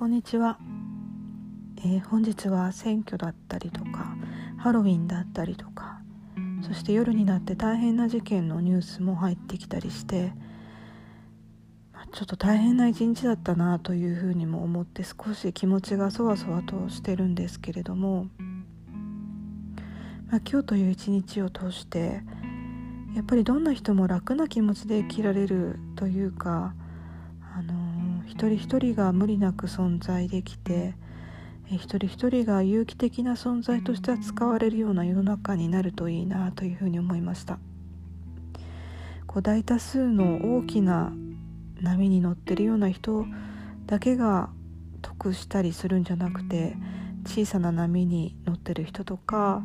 こんにちは、えー、本日は選挙だったりとかハロウィンだったりとかそして夜になって大変な事件のニュースも入ってきたりしてちょっと大変な一日だったなというふうにも思って少し気持ちがそわそわとしてるんですけれども、まあ、今日という一日を通してやっぱりどんな人も楽な気持ちで生きられるというかあの一人一人が無理なく存在できて一人一人が有機的な存在としては使われるような世の中になるといいなというふうに思いました。こう大多数の大きな波に乗ってるような人だけが得したりするんじゃなくて小さな波に乗ってる人とか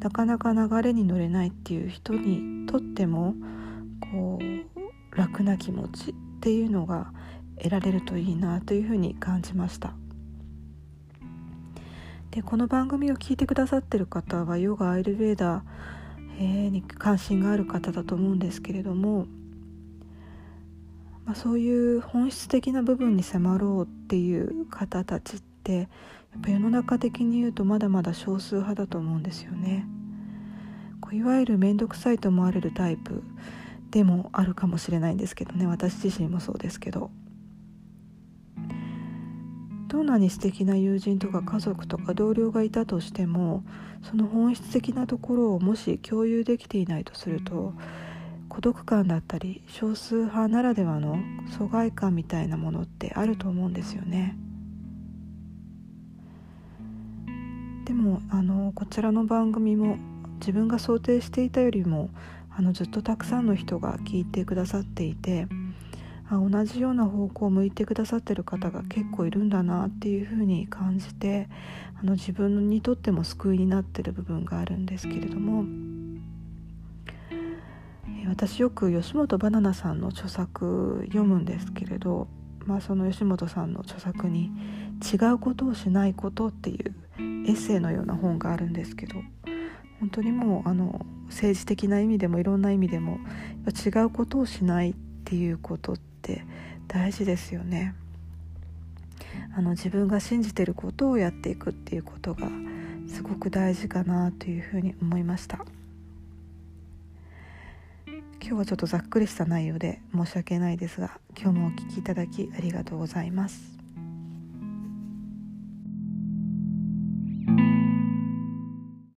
なかなか流れに乗れないっていう人にとってもこう楽な気持ちっていうのが得られるといいなというふうに感じましたでこの番組を聞いてくださってる方はヨガアイルベーダーに関心がある方だと思うんですけれども、まあ、そういう本質的な部分に迫ろうっていう方たちってやっぱ世の中的に言うとまだまだ少数派だと思うんですよね。こういわゆる面倒くさいと思われるタイプでもあるかもしれないんですけどね私自身もそうですけどどんなに素敵な友人とか家族とか同僚がいたとしてもその本質的なところをもし共有できていないとすると孤独感だったり少数派ならではの疎外感みたいなものってあると思うんですよね。でもあのこちらの番組も自分が想定していたよりもあのずっとたくさんの人が聞いてくださっていてあ同じような方向を向いてくださってる方が結構いるんだなっていうふうに感じてあの自分にとっても救いになってる部分があるんですけれども。私よく吉本ばななさんの著作読むんですけれど、まあ、その吉本さんの著作に「違うことをしないこと」っていうエッセイのような本があるんですけど本当にもうあの政治的な意味でもいろんな意味でも違うことをしないっていうことってって大事ですよね。あの自分が信じてることをやっていくっていうことがすごく大事かなというふうに思いました。今日はちょっとざっくりした内容で申し訳ないですが今日もお聴きいただきありがとうございます。